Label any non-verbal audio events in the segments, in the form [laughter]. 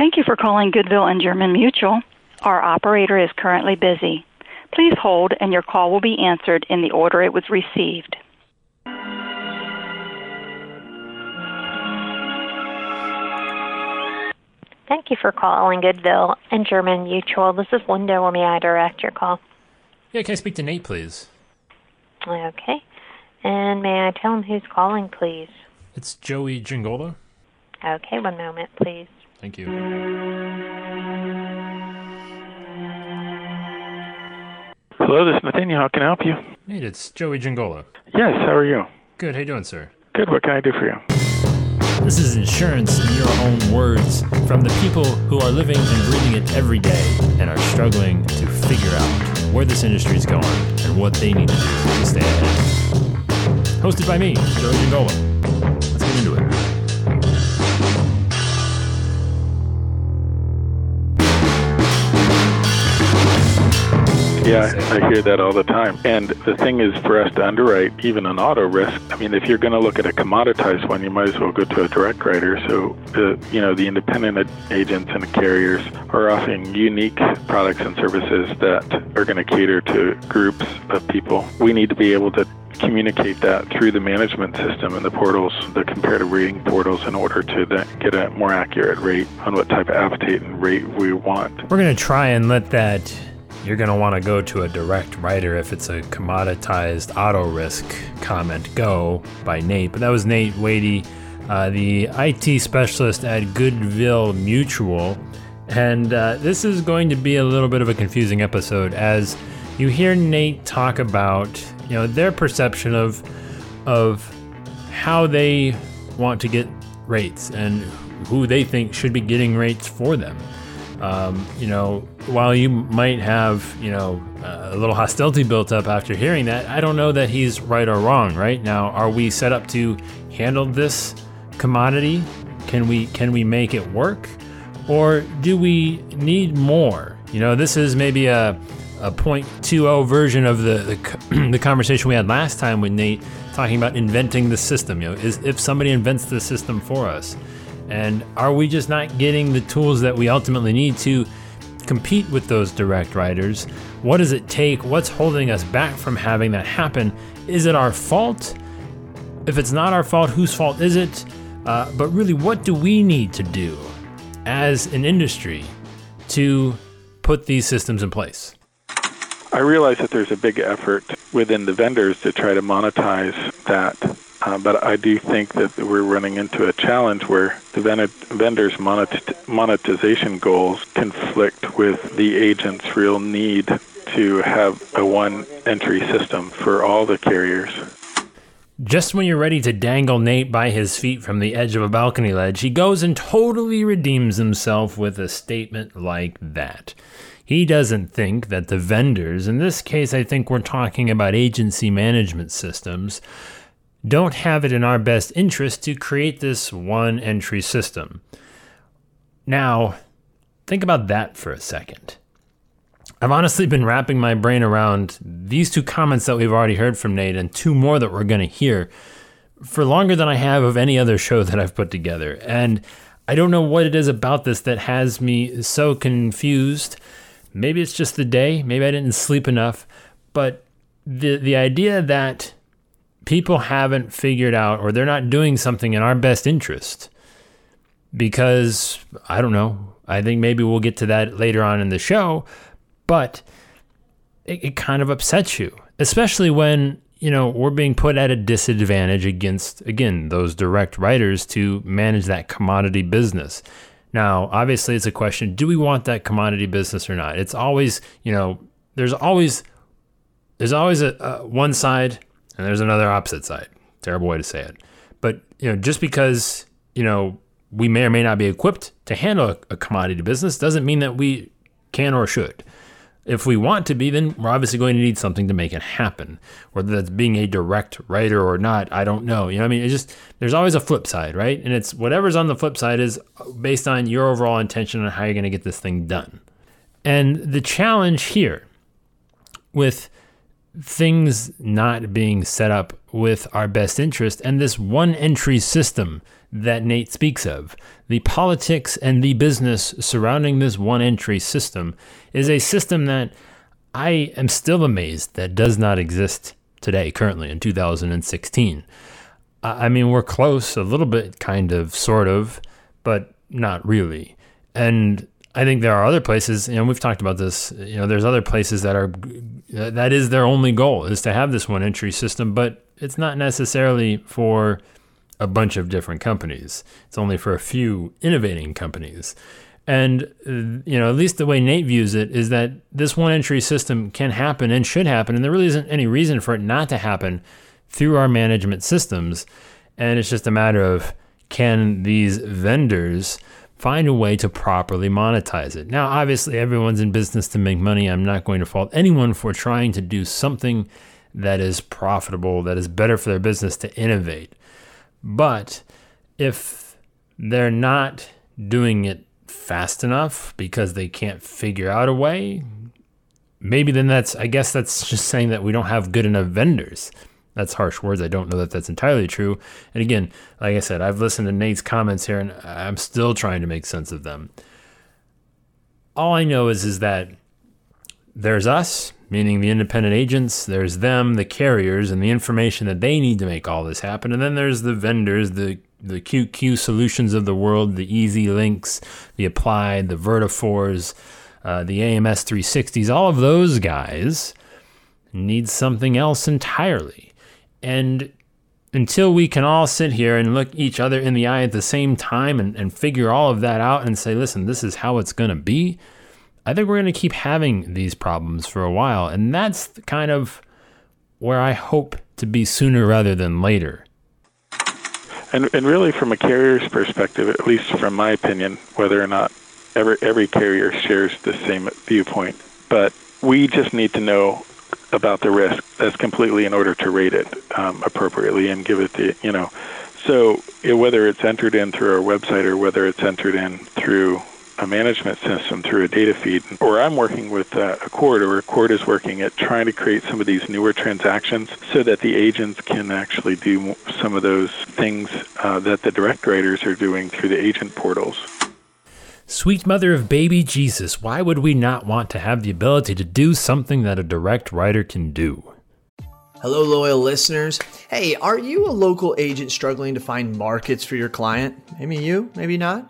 Thank you for calling Goodville and German Mutual. Our operator is currently busy. Please hold and your call will be answered in the order it was received. Thank you for calling Goodville and German Mutual. This is Linda. Where may I direct your call? Yeah, can I speak to Nate, please? Okay. And may I tell him who's calling, please? It's Joey Giangola. Okay, one moment, please. Thank you. Hello, this is Nathaniel. How can I help you? Nate, it's Joey Giangola. Yes, how are you? Good. How you doing, sir? Good, what can I do for you? This is insurance in your own words from the people who are living and breathing it every day and are struggling to figure out where this industry is going and what they need to do to stay ahead. Hosted by me, Joey Giangola. Yeah, I hear that all the time. And the thing is, for us to underwrite even an auto risk, I mean, if you're going to look at a commoditized one, you might as well go to a direct writer. So, the, you know, the independent agents and carriers are offering unique products and services that are going to cater to groups of people. We need to be able to communicate that through the management system and the portals, the comparative rating portals, in order to get a more accurate rate on what type of appetite and rate we want. We're going to try and let that. You're going to want to go to a direct writer if it's a commoditized auto risk comment go by Nate. But that was Nate Wadey, uh, the IT specialist at Goodville Mutual. And uh, this is going to be a little bit of a confusing episode as you hear Nate talk about you know their perception of of how they want to get rates and who they think should be getting rates for them. Um, you know, while you might have you know a little hostility built up after hearing that, I don't know that he's right or wrong. Right now, are we set up to handle this commodity? Can we can we make it work, or do we need more? You know, this is maybe a a 0.20 version of the, the [clears throat] the conversation we had last time with Nate talking about inventing the system. You know, is if somebody invents the system for us, and are we just not getting the tools that we ultimately need to compete with those direct writers? What does it take? What's holding us back from having that happen? Is it our fault? If it's not our fault, whose fault is it? Uh, but really, what do we need to do as an industry to put these systems in place? I realize that there's a big effort within the vendors to try to monetize that, uh, but I do think that we're running into a challenge where the vendors' monet- monetization goals conflict with the agent's real need to have a one entry system for all the carriers. Just when you're ready to dangle Nate by his feet from the edge of a balcony ledge, he goes and totally redeems himself with a statement like that. He doesn't think that the vendors, in this case, I think we're talking about agency management systems, don't have it in our best interest to create this one entry system. Now, think about that for a second. I've honestly been wrapping my brain around these two comments that we've already heard from Nate and two more that we're going to hear for longer than I have of any other show [laughs] that I've put together. And I don't know what it is about this that has me so confused. Maybe it's just the day, maybe I didn't sleep enough, but the the idea that people haven't figured out or they're not doing something in our best interest because I don't know. I think maybe we'll get to that later on in the show, but it, it kind of upsets you, especially when you know we're being put at a disadvantage against again those direct writers to manage that commodity business. Now, obviously, it's a question: Do we want that commodity business or not? It's always you know there's always there's always a, a one side and there's another opposite side. Terrible way to say it, but you know just because you know we may or may not be equipped to handle a, commodity business doesn't mean that we can or should. If we want to be, then we're obviously going to need something to make it happen. Whether that's being a direct writer or not, I don't know. You know, I mean, it's just there's always a flip side, right? And it's whatever's on the flip side is based on your overall intention on how you're going to get this thing done. And the challenge here with things not being set up with our best interest and this one entry system that Nate speaks of. The politics and the business surrounding this one entry system is a system that I am still amazed that does not exist today, currently in 2016. I mean, we're close a little bit, kind of, sort of, but not really. And I think there are other places, you know, we've talked about this, you know, there's other places that are, that is their only goal is to have this one entry system, but it's not necessarily for a bunch of different companies. It's only for a few innovating companies. And, you know, at least the way Nate views it is that this one entry system can happen and should happen. And there really isn't any reason for it not to happen through our management systems. And it's just a matter of can these vendors find a way to properly monetize it? Now, obviously, everyone's in business to make money. I'm not going to fault anyone for trying to do something that is profitable, that is better for their business to innovate. But if they're not doing it fast enough because they can't figure out a way, maybe then that's, I guess that's just saying that we don't have good enough vendors. That's harsh words. I don't know that that's entirely true. And again, like I said, I've listened to Nate's comments here and I'm still trying to make sense of them. All I know is, is that there's us, meaning the independent agents, there's them, the carriers, and the information that they need to make all this happen. And then there's the vendors, the the QQ solutions of the world, the EZLynx, the Applied, the Vertafores, uh, the AMS 360s, all of those guys need something else entirely. And until we can all sit here and look each other in the eye at the same time and, and figure all of that out and say, listen, this is how it's going to be, I think we're going to keep having these problems for a while. And that's kind of where I hope to be sooner rather than later. And, and really, from a carrier's perspective, at least from my opinion, whether or not every, every carrier shares the same viewpoint, but we just need to know about the risk That's completely in order to rate it um, appropriately and give it the, you know. So it, whether it's entered in through our website or whether it's entered in through a management system through a data feed, or I'm working with uh, ACORD, or ACORD is working at trying to create some of these newer transactions so that the agents can actually do some of those things uh, that the direct writers are doing through the agent portals. Sweet mother of baby Jesus, why would we not want to have the ability to do something that a direct writer can do? Hello, loyal listeners. Hey, are you a local agent struggling to find markets for your client? Maybe you, maybe not.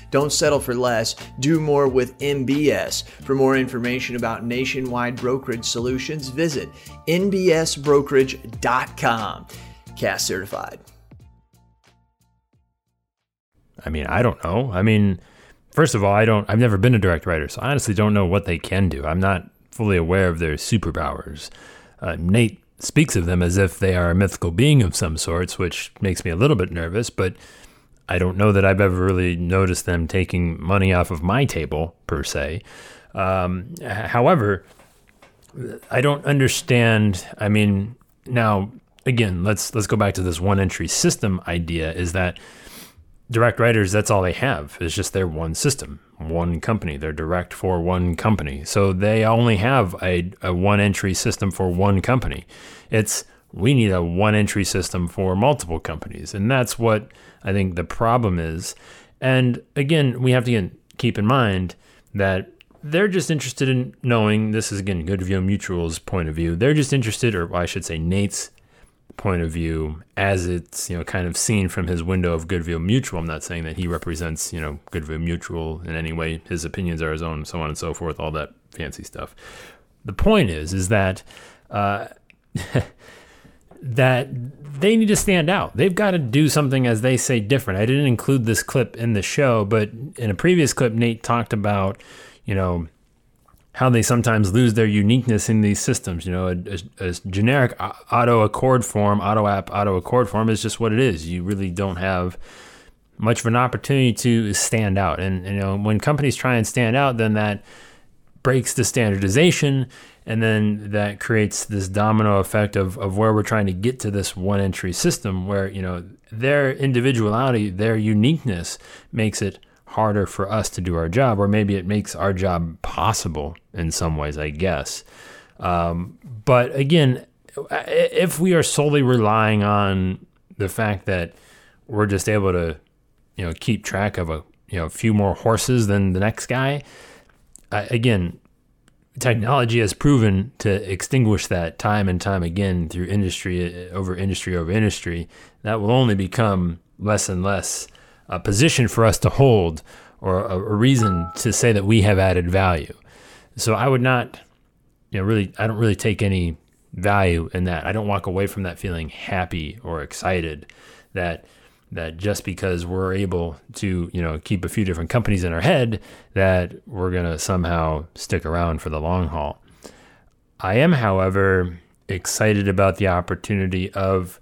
Don't settle for less. Do more with NBS. For more information about nationwide brokerage solutions, visit nbsbrokerage.com. CAS certified. I mean, I don't know. I mean, first of all, I don't. I've never been a direct writer, so I honestly don't know what they can do. I'm not fully aware of their superpowers. Uh, Nate speaks of them as if they are a mythical being of some sorts, which makes me a little bit nervous. But I don't know that I've ever really noticed them taking money off of my table per se. Um, however, I don't understand. I mean, now again, let's let's go back to this one entry system idea. Is that direct writers? That's all they have. It's just their one system, one company. They're direct for one company, so they only have a, a one entry system for one company. It's we need a one entry system for multiple companies. And that's what I think the problem is. And again, we have to keep in mind that they're just interested in knowing this is again Goodville Mutual's point of view. They're just interested, or I should say Nate's point of view, as it's you know kind of seen from his window of Goodville Mutual. I'm not saying that he represents you know Goodville Mutual in any way. His opinions are his own, so on and so forth, all that fancy stuff. The point is, is that. Uh, [laughs] that they need to stand out. They've got to do something, as they say, different. I didn't include this clip in the show, but in a previous clip, Nate talked about, you know, how they sometimes lose their uniqueness in these systems. You know, a, a, a generic auto ACORD form, auto app, auto ACORD form is just what it is. You really don't have much of an opportunity to stand out. And you know, when companies try and stand out, then that breaks the standardization and then that creates this domino effect of, of where we're trying to get to this one entry system where you know their individuality their uniqueness makes it harder for us to do our job or maybe it makes our job possible in some ways i guess. Um, but again if we are solely relying on the fact that we're just able to you know keep track of a you know a few more horses than the next guy again technology has proven to extinguish that time and time again through industry uh, over industry over industry. That will only become less and less a position for us to hold or a, a reason to say that we have added value. So I would not, you know, really, I don't really take any value in that. I don't walk away from that feeling happy or excited that that just because we're able to, you know, keep a few different companies in our head, that we're going to somehow stick around for the long haul. I am, however, excited about the opportunity of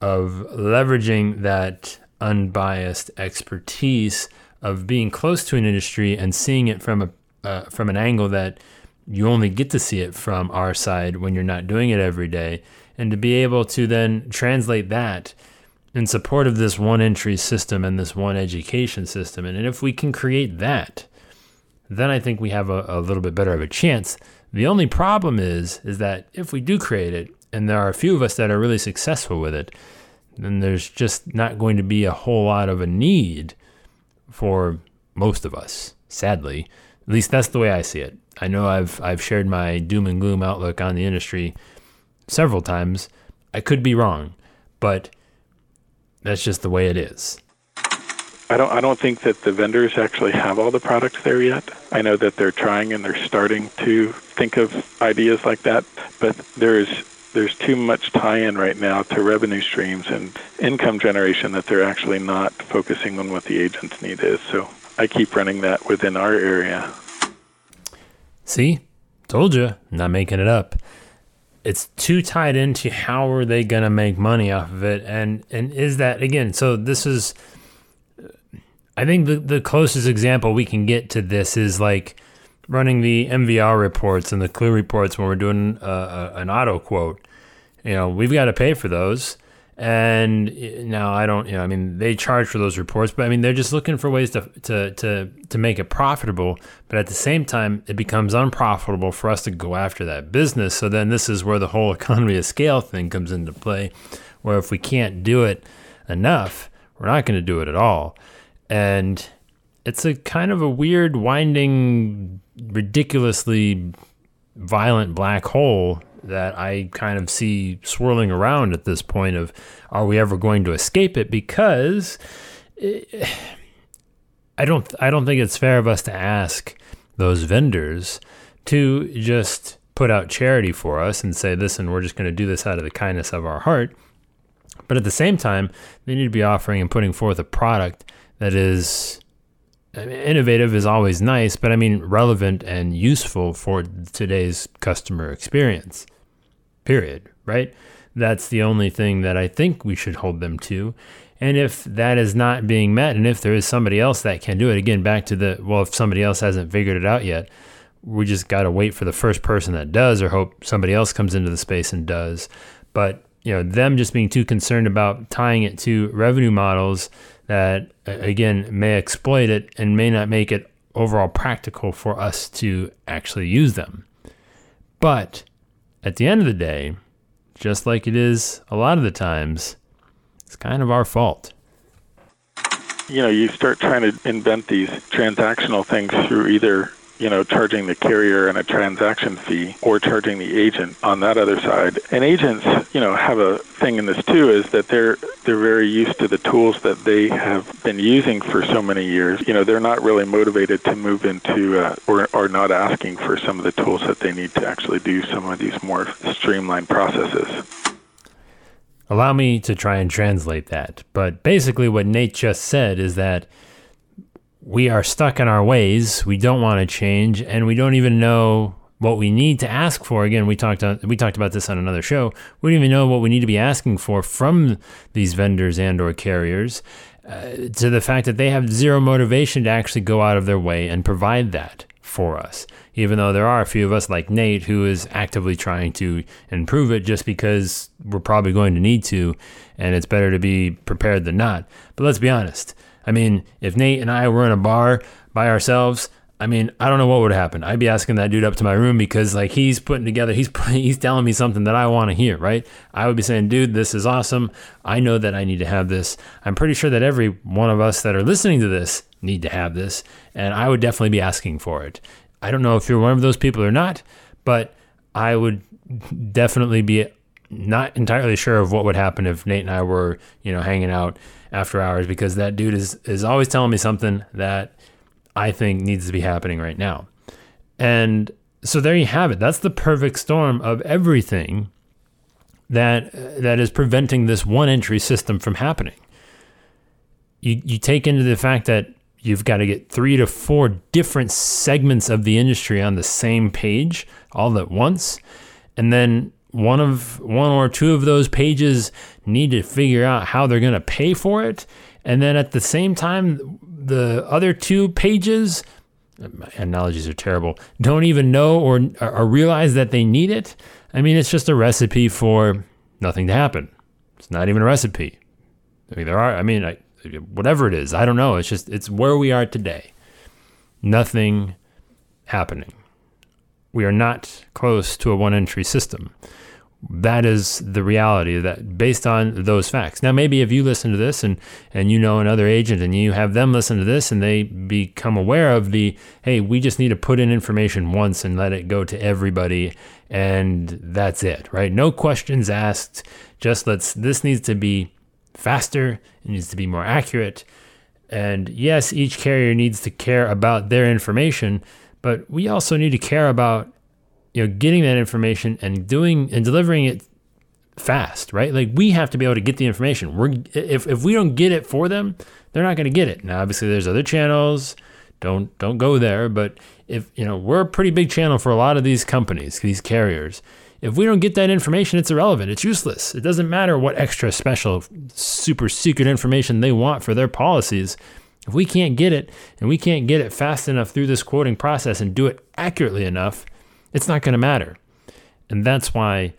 of leveraging that unbiased expertise of being close to an industry and seeing it from a uh, from an angle that you only get to see it from our side when you're not doing it every day, and to be able to then translate that in support of this one entry system and this one education system. And if we can create that, then I think we have a, a, little bit better of a chance. The only problem is is that if we do create it, and there are a few of us that are really successful with it, then there's just not going to be a whole lot of a need for most of us. Sadly, at least that's the way I see it. I know I've I've shared my doom and gloom outlook on the industry several times. I could be wrong, but that's just the way it is. I don't I don't think that the vendors actually have all the products there yet. I know that they're trying and they're starting to think of ideas like that, but there's there's too much tie-in right now to revenue streams and income generation that they're actually not focusing on what the agent's need is. So I keep running that within our area. See, told you, not making it up it's too tied into how are they going to make money off of it. And and is that again so this is i think the, the closest example we can get to this is like running the mvr reports and the clue reports when we're doing a, a, an auto quote. You know we've got to pay for those and eh, now I don't, you know, I mean, they charge for those reports, but I mean, they're just looking for ways to to to to make it profitable. But at the same time, it becomes unprofitable for us to go after that business. So then this is where the whole [laughs] economy of scale thing comes into play, where if we can't do it enough, we're not going to do it at all. And it's a kind of a weird, winding, ridiculously violent black hole that I kind of see swirling around at this point of are we ever going to escape it? Because eh, I don't I don't think it's fair of us to ask those vendors to just put out charity for us and say listen we're just going to do this out of the kindness of our heart. But at the same time they need to be offering and putting forth a product that is innovative is always nice, but I mean relevant and useful for today's customer experience period, right? That's the only thing that I think we should hold them to. And if that is not being met, and if there is somebody else that can do it, again, back to the well, if somebody else hasn't figured it out yet, we just got to wait for the first person that does, or hope somebody else comes into the space and does. But you know, them just being too concerned about tying it to revenue models that, again, may exploit it and may not make it overall practical for us to actually use them. But at the end of the day, just like it is a lot of the times, it's kind of our fault. You know, you start trying to invent these transactional things through either you know, charging the carrier and a transaction fee or charging the agent on that other side. And agents, you know, have a thing in this too is that they're they're very used to the tools that they have been using for so many years. You know, they're not really motivated to move into uh, or are not asking for some of the tools that they need to actually do some of these more streamlined processes. Allow me to try and translate that. But basically, what Nate just said is that we are stuck in our ways. We don't want to change, and we don't even know what we need to ask for. Again, we talked on, we talked about this on another show. We don't even know what we need to be asking for from these vendors and or carriers. uh, to the fact that they have zero motivation to actually go out of their way and provide that for us. Even though there are a few of us like Nate who is actively trying to improve it just because we're probably going to need to, and it's better to be prepared than not. But let's be honest. I mean, if Nate and I were in a bar by ourselves, I mean, I don't know what would happen. I'd be asking that dude up to my room because like he's putting together, he's [laughs] he's telling me something that I want to hear, right? I would be saying, "Dude, this is awesome. I know that I need to have this. I'm pretty sure that every one of us that are listening to this need to have this, and I would definitely be asking for it. I don't know if you're one of those people or not, but I would definitely be not entirely sure of what would happen if Nate and I were, you know, hanging out after hours because that dude is is always telling me something that I think needs to be happening right now. And so there you have it. That's the perfect storm of everything that that is preventing this one entry system from happening. You you take into the fact that you've got to get three to four different segments of the industry on the same page all at once, and then one of one or two of those pages need to figure out how they're going to pay for it, and then at the same time the other two pages, my analogies are terrible, don't even know or, or realize that they need it. I mean, it's just a recipe for nothing to happen. It's not even a recipe. I mean, there are, I mean, I, whatever it is, I don't know. It's just, it's where we are today. Nothing happening. We are not close to a one entry system that is the reality that based on those facts. Now, maybe if you listen to this and, and you know another agent and you have them listen to this and they become aware of the, hey, we just need to put in information once and let it go to everybody and that's it, right? No questions asked. Just let's, this needs to be faster, it needs to be more accurate. And yes, each carrier needs to care about their information, but we also need to care about you know, getting that information and doing and delivering it fast, right? Like we have to be able to get the information. We're if if we don't get it for them, they're not going to get it. Now, obviously, there's other channels. Don't don't go there. But if you know, we're a pretty big channel for a lot of these companies, these carriers. If we don't get that information, it's irrelevant. It's useless. It doesn't matter what extra special, super secret information they want for their policies. If we can't get it and we can't get it fast enough through this quoting process and do it accurately enough, it's not going to matter. And that's why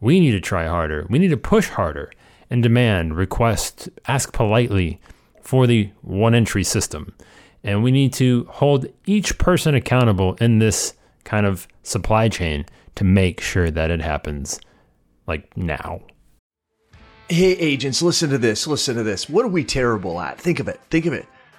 we need to try harder. We need to push harder and demand, request, ask politely for the one entry system. And we need to hold each person accountable in this kind of supply chain to make sure that it happens like now. Hey, agents, listen to this. Listen to this. What are we terrible at? Think of it. Think of it